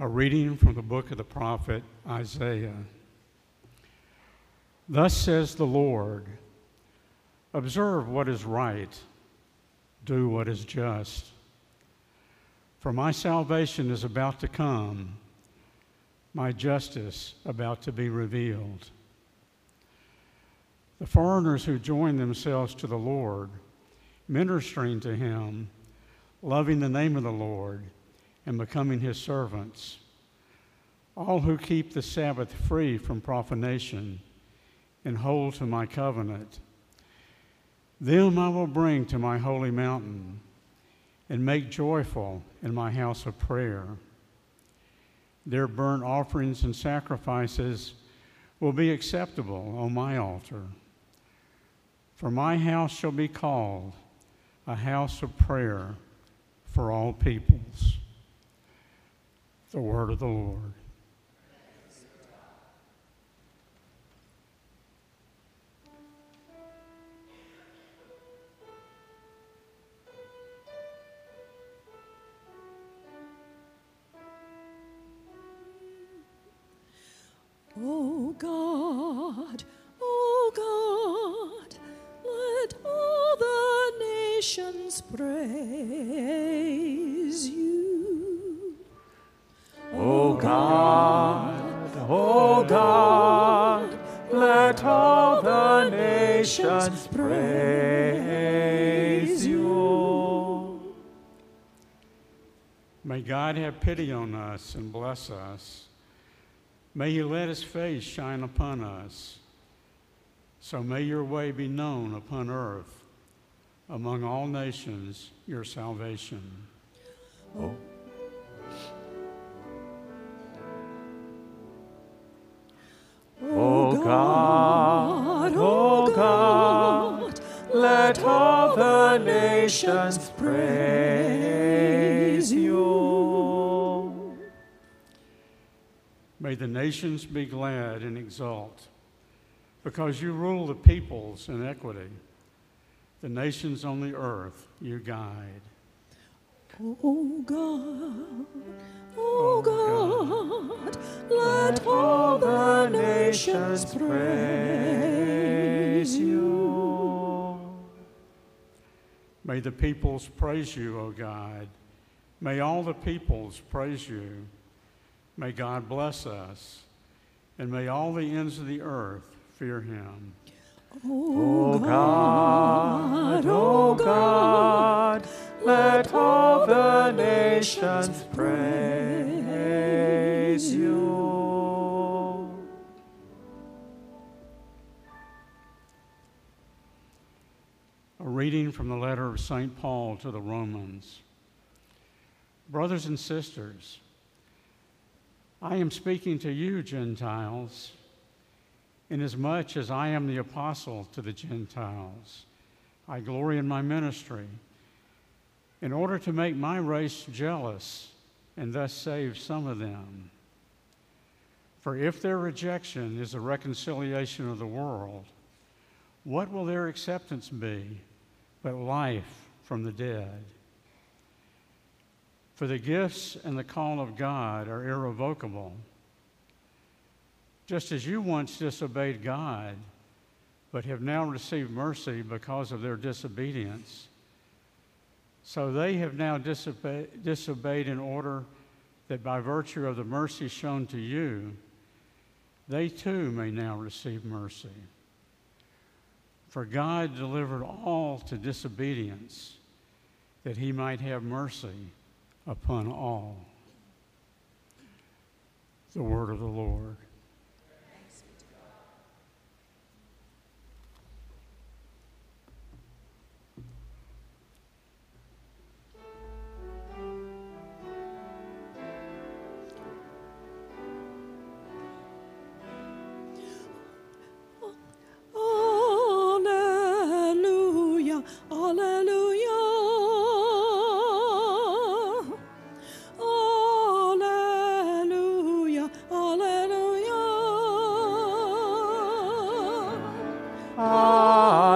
A reading from the book of the prophet Isaiah. Thus says the Lord Observe what is right, do what is just. For my salvation is about to come, my justice about to be revealed. The foreigners who join themselves to the Lord, ministering to him, loving the name of the Lord, and becoming his servants. All who keep the Sabbath free from profanation and hold to my covenant. Them I will bring to my holy mountain and make joyful in my house of prayer. Their burnt offerings and sacrifices will be acceptable on my altar. For my house shall be called a house of prayer for all peoples. The word of the Lord. Oh God, oh God, let all the nations praise nations praise you. May God have pity on us and bless us. May He let His face shine upon us. So may your way be known upon earth, among all nations, your salvation. Oh. O God, let all the nations praise you. May the nations be glad and exult, because you rule the peoples in equity. The nations on the earth you guide. Oh God, oh God, let all the nations praise you. May the peoples praise you, O God. May all the peoples praise you. May God bless us, and may all the ends of the earth fear him. O God, O God, let all the nations praise you. Reading from the letter of St. Paul to the Romans. Brothers and sisters, I am speaking to you, Gentiles, inasmuch as I am the apostle to the Gentiles. I glory in my ministry, in order to make my race jealous and thus save some of them. For if their rejection is a reconciliation of the world, what will their acceptance be but life from the dead? For the gifts and the call of God are irrevocable. Just as you once disobeyed God, but have now received mercy because of their disobedience, so they have now disobe- disobeyed in order that by virtue of the mercy shown to you, they too may now receive mercy. For God delivered all to disobedience, that he might have mercy upon all. The word of the Lord.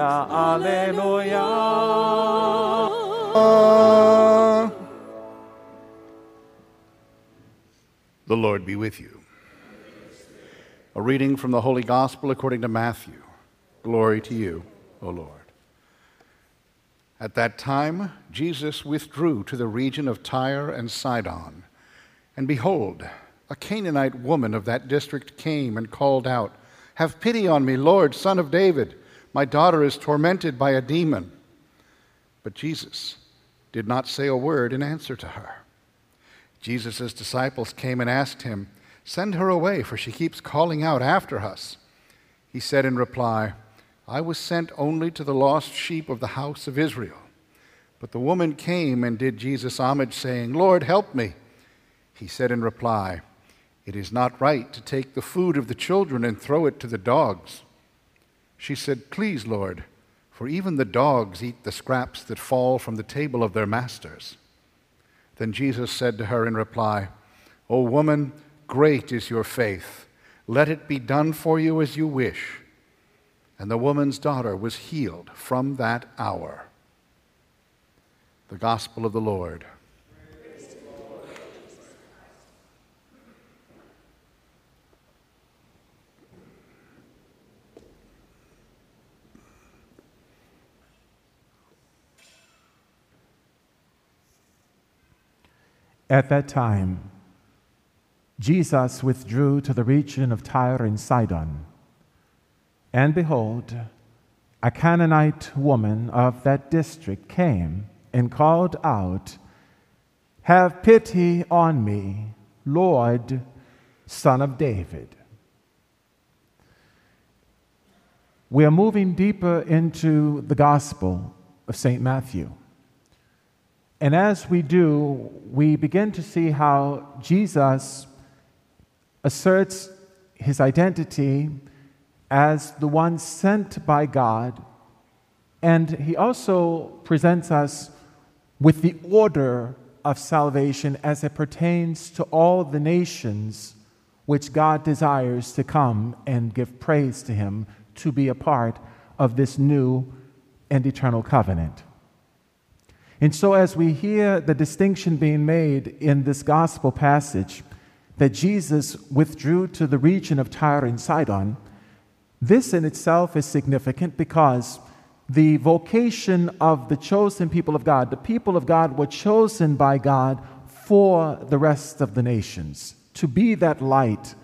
Alleluia. The Lord be with you. A reading from the Holy Gospel according to Matthew. Glory to you, O Lord. At that time, Jesus withdrew to the region of Tyre and Sidon. And behold, a Canaanite woman of that district came and called out, Have pity on me, Lord, son of David. My daughter is tormented by a demon. But Jesus did not say a word in answer to her. Jesus' disciples came and asked him, Send her away, for she keeps calling out after us. He said in reply, I was sent only to the lost sheep of the house of Israel. But the woman came and did Jesus homage, saying, Lord, help me. He said in reply, It is not right to take the food of the children and throw it to the dogs. She said, Please, Lord, for even the dogs eat the scraps that fall from the table of their masters. Then Jesus said to her in reply, O woman, great is your faith. Let it be done for you as you wish. And the woman's daughter was healed from that hour. The Gospel of the Lord. At that time, Jesus withdrew to the region of Tyre and Sidon. And behold, a Canaanite woman of that district came and called out, Have pity on me, Lord, son of David. We are moving deeper into the Gospel of St. Matthew. And as we do, we begin to see how Jesus asserts his identity as the one sent by God, and he also presents us with the order of salvation as it pertains to all the nations which God desires to come and give praise to him to be a part of this new and eternal covenant. And so, as we hear the distinction being made in this gospel passage that Jesus withdrew to the region of Tyre and Sidon, this in itself is significant because the vocation of the chosen people of God, the people of God were chosen by God for the rest of the nations, to be that light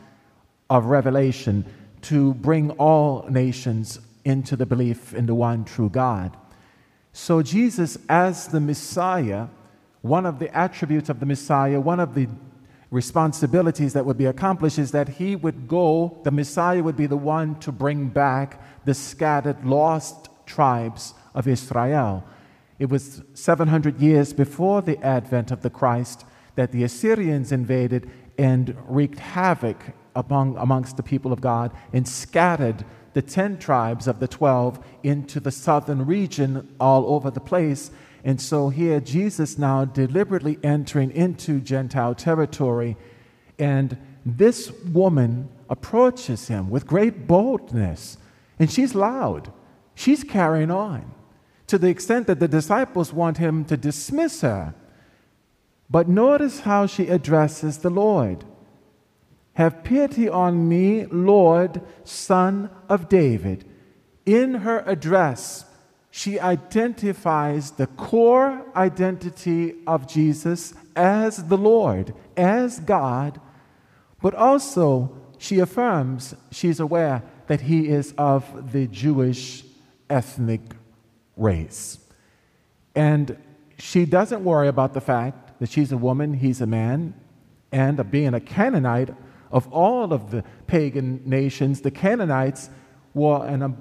of revelation, to bring all nations into the belief in the one true God. So, Jesus, as the Messiah, one of the attributes of the Messiah, one of the responsibilities that would be accomplished is that he would go, the Messiah would be the one to bring back the scattered, lost tribes of Israel. It was 700 years before the advent of the Christ that the Assyrians invaded and wreaked havoc among, amongst the people of God and scattered the 10 tribes of the 12 into the southern region all over the place. And so here, Jesus now deliberately entering into Gentile territory. And this woman approaches him with great boldness. And she's loud. She's carrying on to the extent that the disciples want him to dismiss her. But notice how she addresses the Lord. Have pity on me, Lord, Son of David. In her address, she identifies the core identity of Jesus as the Lord, as God, but also she affirms she's aware that he is of the Jewish ethnic race. And she doesn't worry about the fact that she's a woman, he's a man, and being a Canaanite, of all of the pagan nations, the Canaanites were an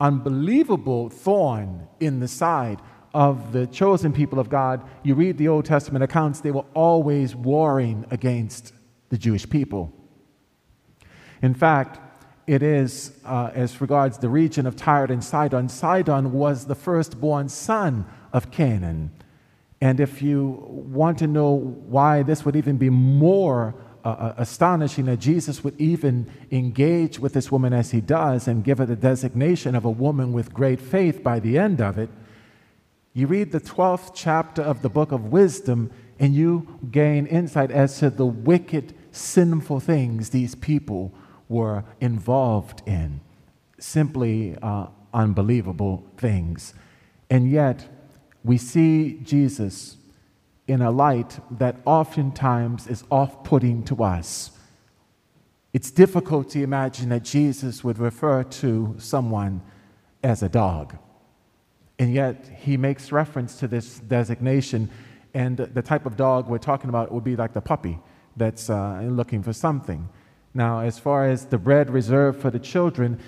unbelievable thorn in the side of the chosen people of God. You read the Old Testament accounts, they were always warring against the Jewish people. In fact, it is, uh, as regards the region of Tyre and Sidon, Sidon was the firstborn son of Canaan. And if you want to know why this would even be more uh, uh, astonishing that Jesus would even engage with this woman as he does and give her the designation of a woman with great faith by the end of it, you read the 12th chapter of the book of wisdom and you gain insight as to the wicked, sinful things these people were involved in. Simply uh, unbelievable things. And yet, we see Jesus in a light that oftentimes is off putting to us. It's difficult to imagine that Jesus would refer to someone as a dog. And yet, he makes reference to this designation. And the type of dog we're talking about would be like the puppy that's uh, looking for something. Now, as far as the bread reserved for the children,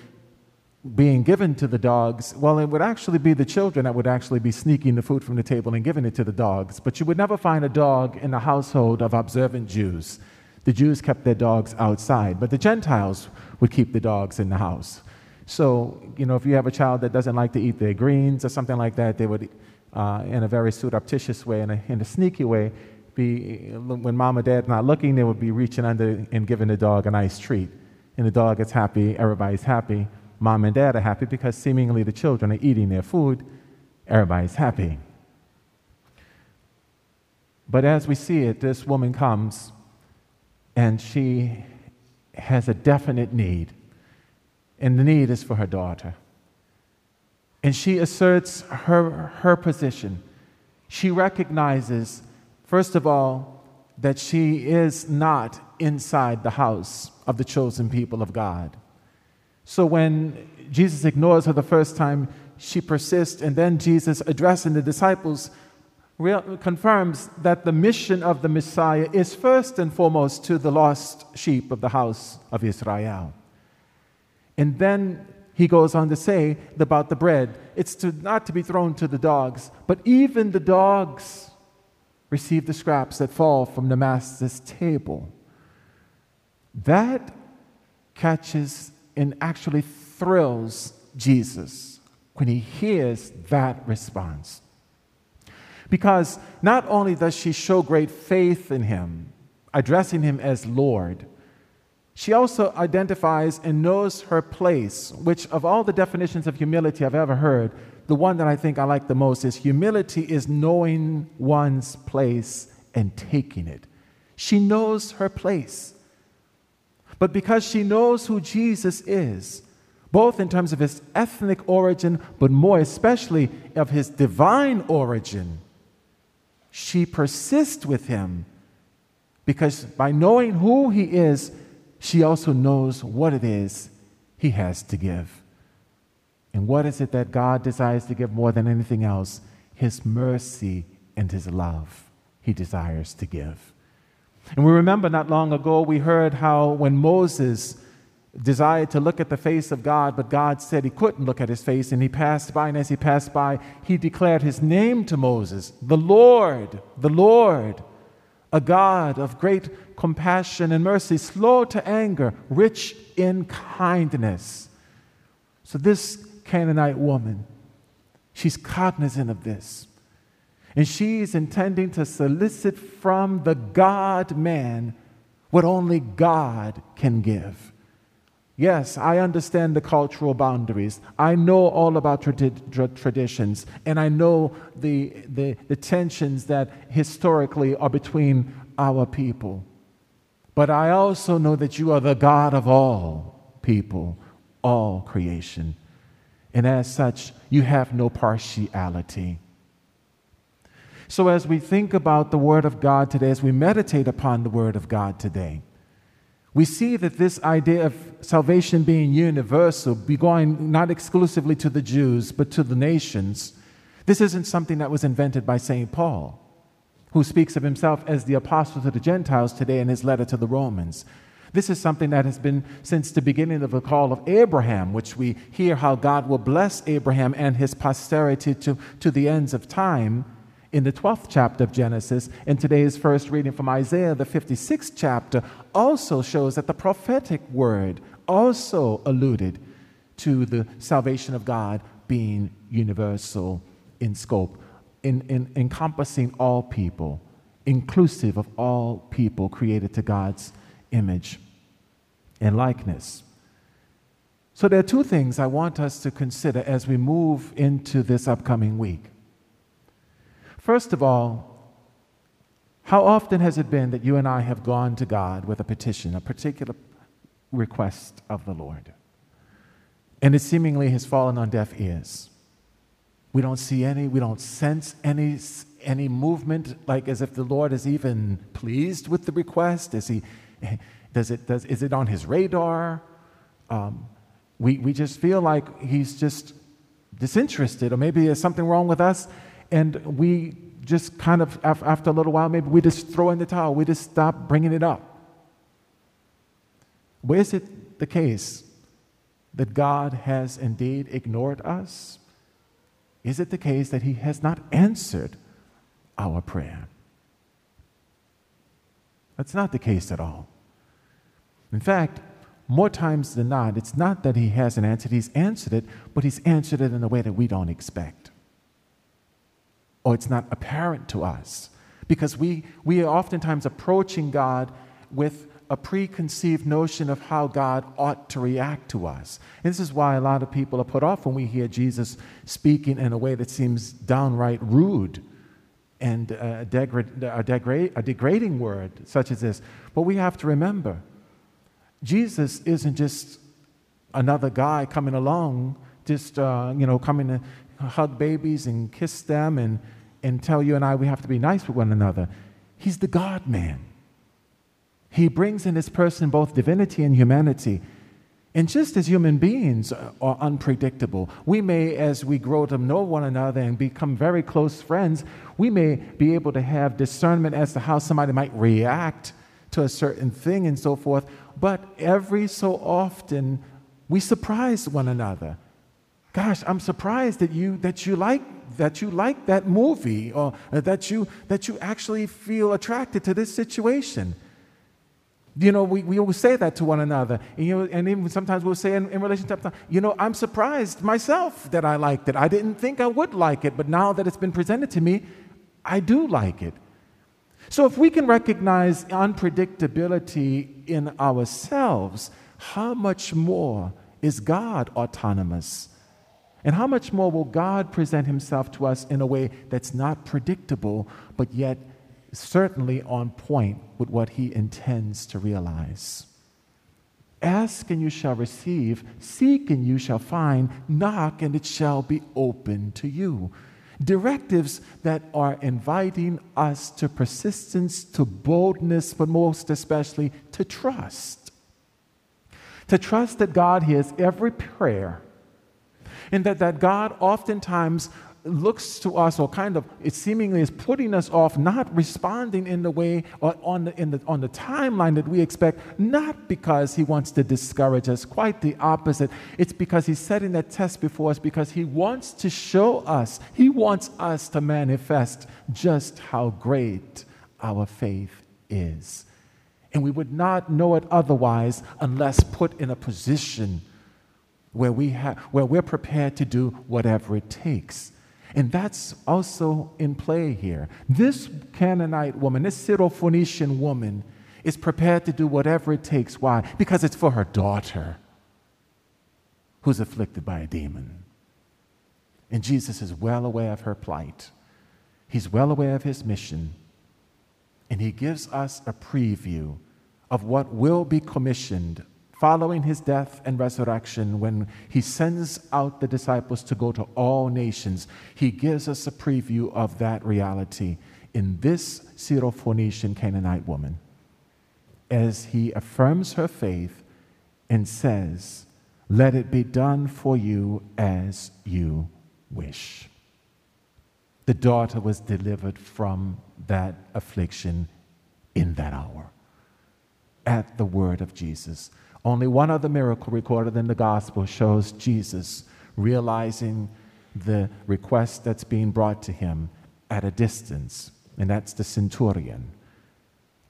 being given to the dogs, well, it would actually be the children that would actually be sneaking the food from the table and giving it to the dogs. But you would never find a dog in the household of observant Jews. The Jews kept their dogs outside, but the Gentiles would keep the dogs in the house. So, you know, if you have a child that doesn't like to eat their greens or something like that, they would, uh, in a very surreptitious way, in a, in a sneaky way, be, when mom or dad's not looking, they would be reaching under and giving the dog a nice treat. And the dog is happy, everybody's happy Mom and dad are happy because seemingly the children are eating their food. Everybody's happy. But as we see it, this woman comes and she has a definite need. And the need is for her daughter. And she asserts her, her position. She recognizes, first of all, that she is not inside the house of the chosen people of God. So when Jesus ignores her the first time, she persists, and then Jesus, addressing the disciples, confirms that the mission of the Messiah is first and foremost to the lost sheep of the house of Israel. And then he goes on to say about the bread it's to, not to be thrown to the dogs, but even the dogs receive the scraps that fall from the master's table. That catches and actually thrills Jesus when he hears that response. Because not only does she show great faith in him, addressing him as Lord, she also identifies and knows her place, which, of all the definitions of humility I've ever heard, the one that I think I like the most is humility is knowing one's place and taking it. She knows her place but because she knows who Jesus is, both in terms of his ethnic origin, but more especially of his divine origin, she persists with him because by knowing who he is, she also knows what it is he has to give. And what is it that God desires to give more than anything else? His mercy and his love, he desires to give. And we remember not long ago, we heard how when Moses desired to look at the face of God, but God said he couldn't look at his face, and he passed by, and as he passed by, he declared his name to Moses the Lord, the Lord, a God of great compassion and mercy, slow to anger, rich in kindness. So, this Canaanite woman, she's cognizant of this. And she's intending to solicit from the God man what only God can give. Yes, I understand the cultural boundaries. I know all about tradi- traditions, and I know the, the, the tensions that historically are between our people. But I also know that you are the God of all people, all creation. And as such, you have no partiality. So, as we think about the Word of God today, as we meditate upon the Word of God today, we see that this idea of salvation being universal, be going not exclusively to the Jews, but to the nations, this isn't something that was invented by St. Paul, who speaks of himself as the apostle to the Gentiles today in his letter to the Romans. This is something that has been since the beginning of the call of Abraham, which we hear how God will bless Abraham and his posterity to, to the ends of time in the 12th chapter of Genesis. And today's first reading from Isaiah, the 56th chapter, also shows that the prophetic word also alluded to the salvation of God being universal in scope, in, in encompassing all people, inclusive of all people created to God's image and likeness. So, there are two things I want us to consider as we move into this upcoming week. First of all, how often has it been that you and I have gone to God with a petition, a particular request of the Lord? And it seemingly has fallen on deaf ears. We don't see any, we don't sense any, any movement, like as if the Lord is even pleased with the request. Is he, does it, does, is it on his radar? Um, we, we just feel like he's just disinterested, or maybe there's something wrong with us, and we just kind of, after a little while, maybe we just throw in the towel, we just stop bringing it up. Where is it the case that God has indeed ignored us? Is it the case that He has not answered our prayer? That's not the case at all. In fact, more times than not, it's not that he hasn't answered, he's answered it, but he's answered it in a way that we don't expect. Or it's not apparent to us. Because we, we are oftentimes approaching God with a preconceived notion of how God ought to react to us. And this is why a lot of people are put off when we hear Jesus speaking in a way that seems downright rude and a, degra- a, degra- a degrading word, such as this. But we have to remember Jesus isn't just another guy coming along, just, uh, you know, coming hug babies and kiss them and, and tell you and I we have to be nice with one another. He's the God man. He brings in his person both divinity and humanity. And just as human beings are unpredictable, we may, as we grow to know one another and become very close friends, we may be able to have discernment as to how somebody might react to a certain thing and so forth. But every so often, we surprise one another. Gosh, I'm surprised that you that you like that you like that movie or uh, that you that you actually feel attracted to this situation. You know, we, we say that to one another. And, you know, and even sometimes we'll say in, in relation to, you know, I'm surprised myself that I liked it. I didn't think I would like it, but now that it's been presented to me, I do like it. So if we can recognize unpredictability in ourselves, how much more is God autonomous? And how much more will God present himself to us in a way that's not predictable, but yet certainly on point with what he intends to realize? Ask and you shall receive, seek and you shall find, knock and it shall be open to you directives that are inviting us to persistence, to boldness, but most especially to trust. To trust that God hears every prayer and that, that God oftentimes looks to us or kind of it seemingly is putting us off not responding in the way or on the, in the, on the timeline that we expect not because he wants to discourage us quite the opposite. It's because he's setting that test before us because he wants to show us he wants us to manifest just how great our faith is. And we would not know it otherwise unless put in a position where, we have, where we're prepared to do whatever it takes and that's also in play here. This Canaanite woman, this Syrophoenician woman, is prepared to do whatever it takes. Why? Because it's for her daughter who's afflicted by a demon. And Jesus is well aware of her plight, he's well aware of his mission. And he gives us a preview of what will be commissioned following his death and resurrection, when he sends out the disciples to go to all nations, he gives us a preview of that reality in this Syrophoenician Canaanite woman as he affirms her faith and says, Let it be done for you as you wish. The daughter was delivered from that affliction in that hour. at the word of Jesus. Only one other miracle recorded in the gospel shows Jesus realizing the request that's being brought to him at a distance, and that's the centurion.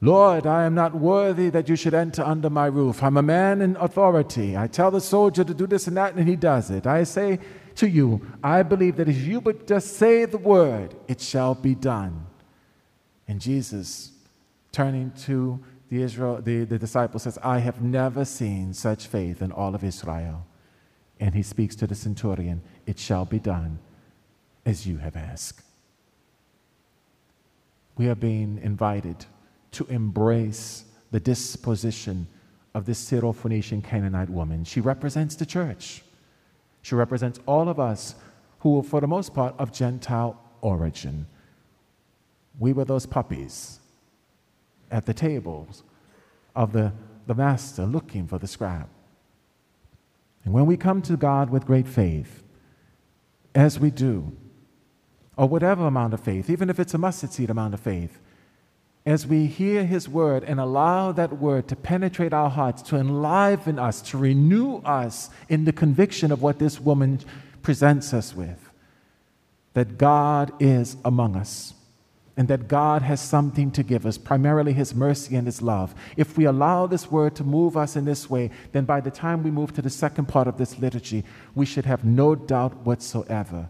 Lord, I am not worthy that you should enter under my roof. I'm a man in authority. I tell the soldier to do this and that, and he does it. I say to you, I believe that if you but just say the word, it shall be done. And Jesus, turning to the, Israel, the, the disciple, says, I have never seen such faith in all of Israel. And he speaks to the centurion, It shall be done as you have asked. We are being invited to embrace the disposition of this Syrophoenician Canaanite woman. She represents the church. She represents all of us who are, for the most part, of Gentile origin. We were those puppies at the tables of the, the master looking for the scrap. And when we come to God with great faith, as we do, or whatever amount of faith, even if it's a mustard seed amount of faith, as we hear His word and allow that word to penetrate our hearts, to enliven us, to renew us in the conviction of what this woman presents us with, that God is among us and that God has something to give us, primarily His mercy and His love. If we allow this word to move us in this way, then by the time we move to the second part of this liturgy, we should have no doubt whatsoever.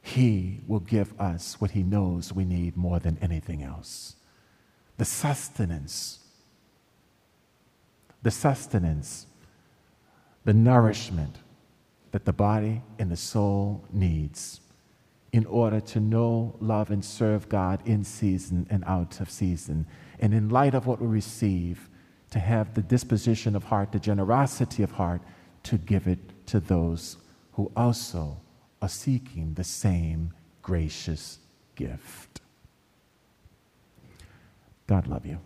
He will give us what He knows we need more than anything else the sustenance, the sustenance, the nourishment that the body and the soul needs in order to know, love, and serve God in season and out of season. And in light of what we receive, to have the disposition of heart, the generosity of heart, to give it to those who also are seeking the same gracious gift. God love you.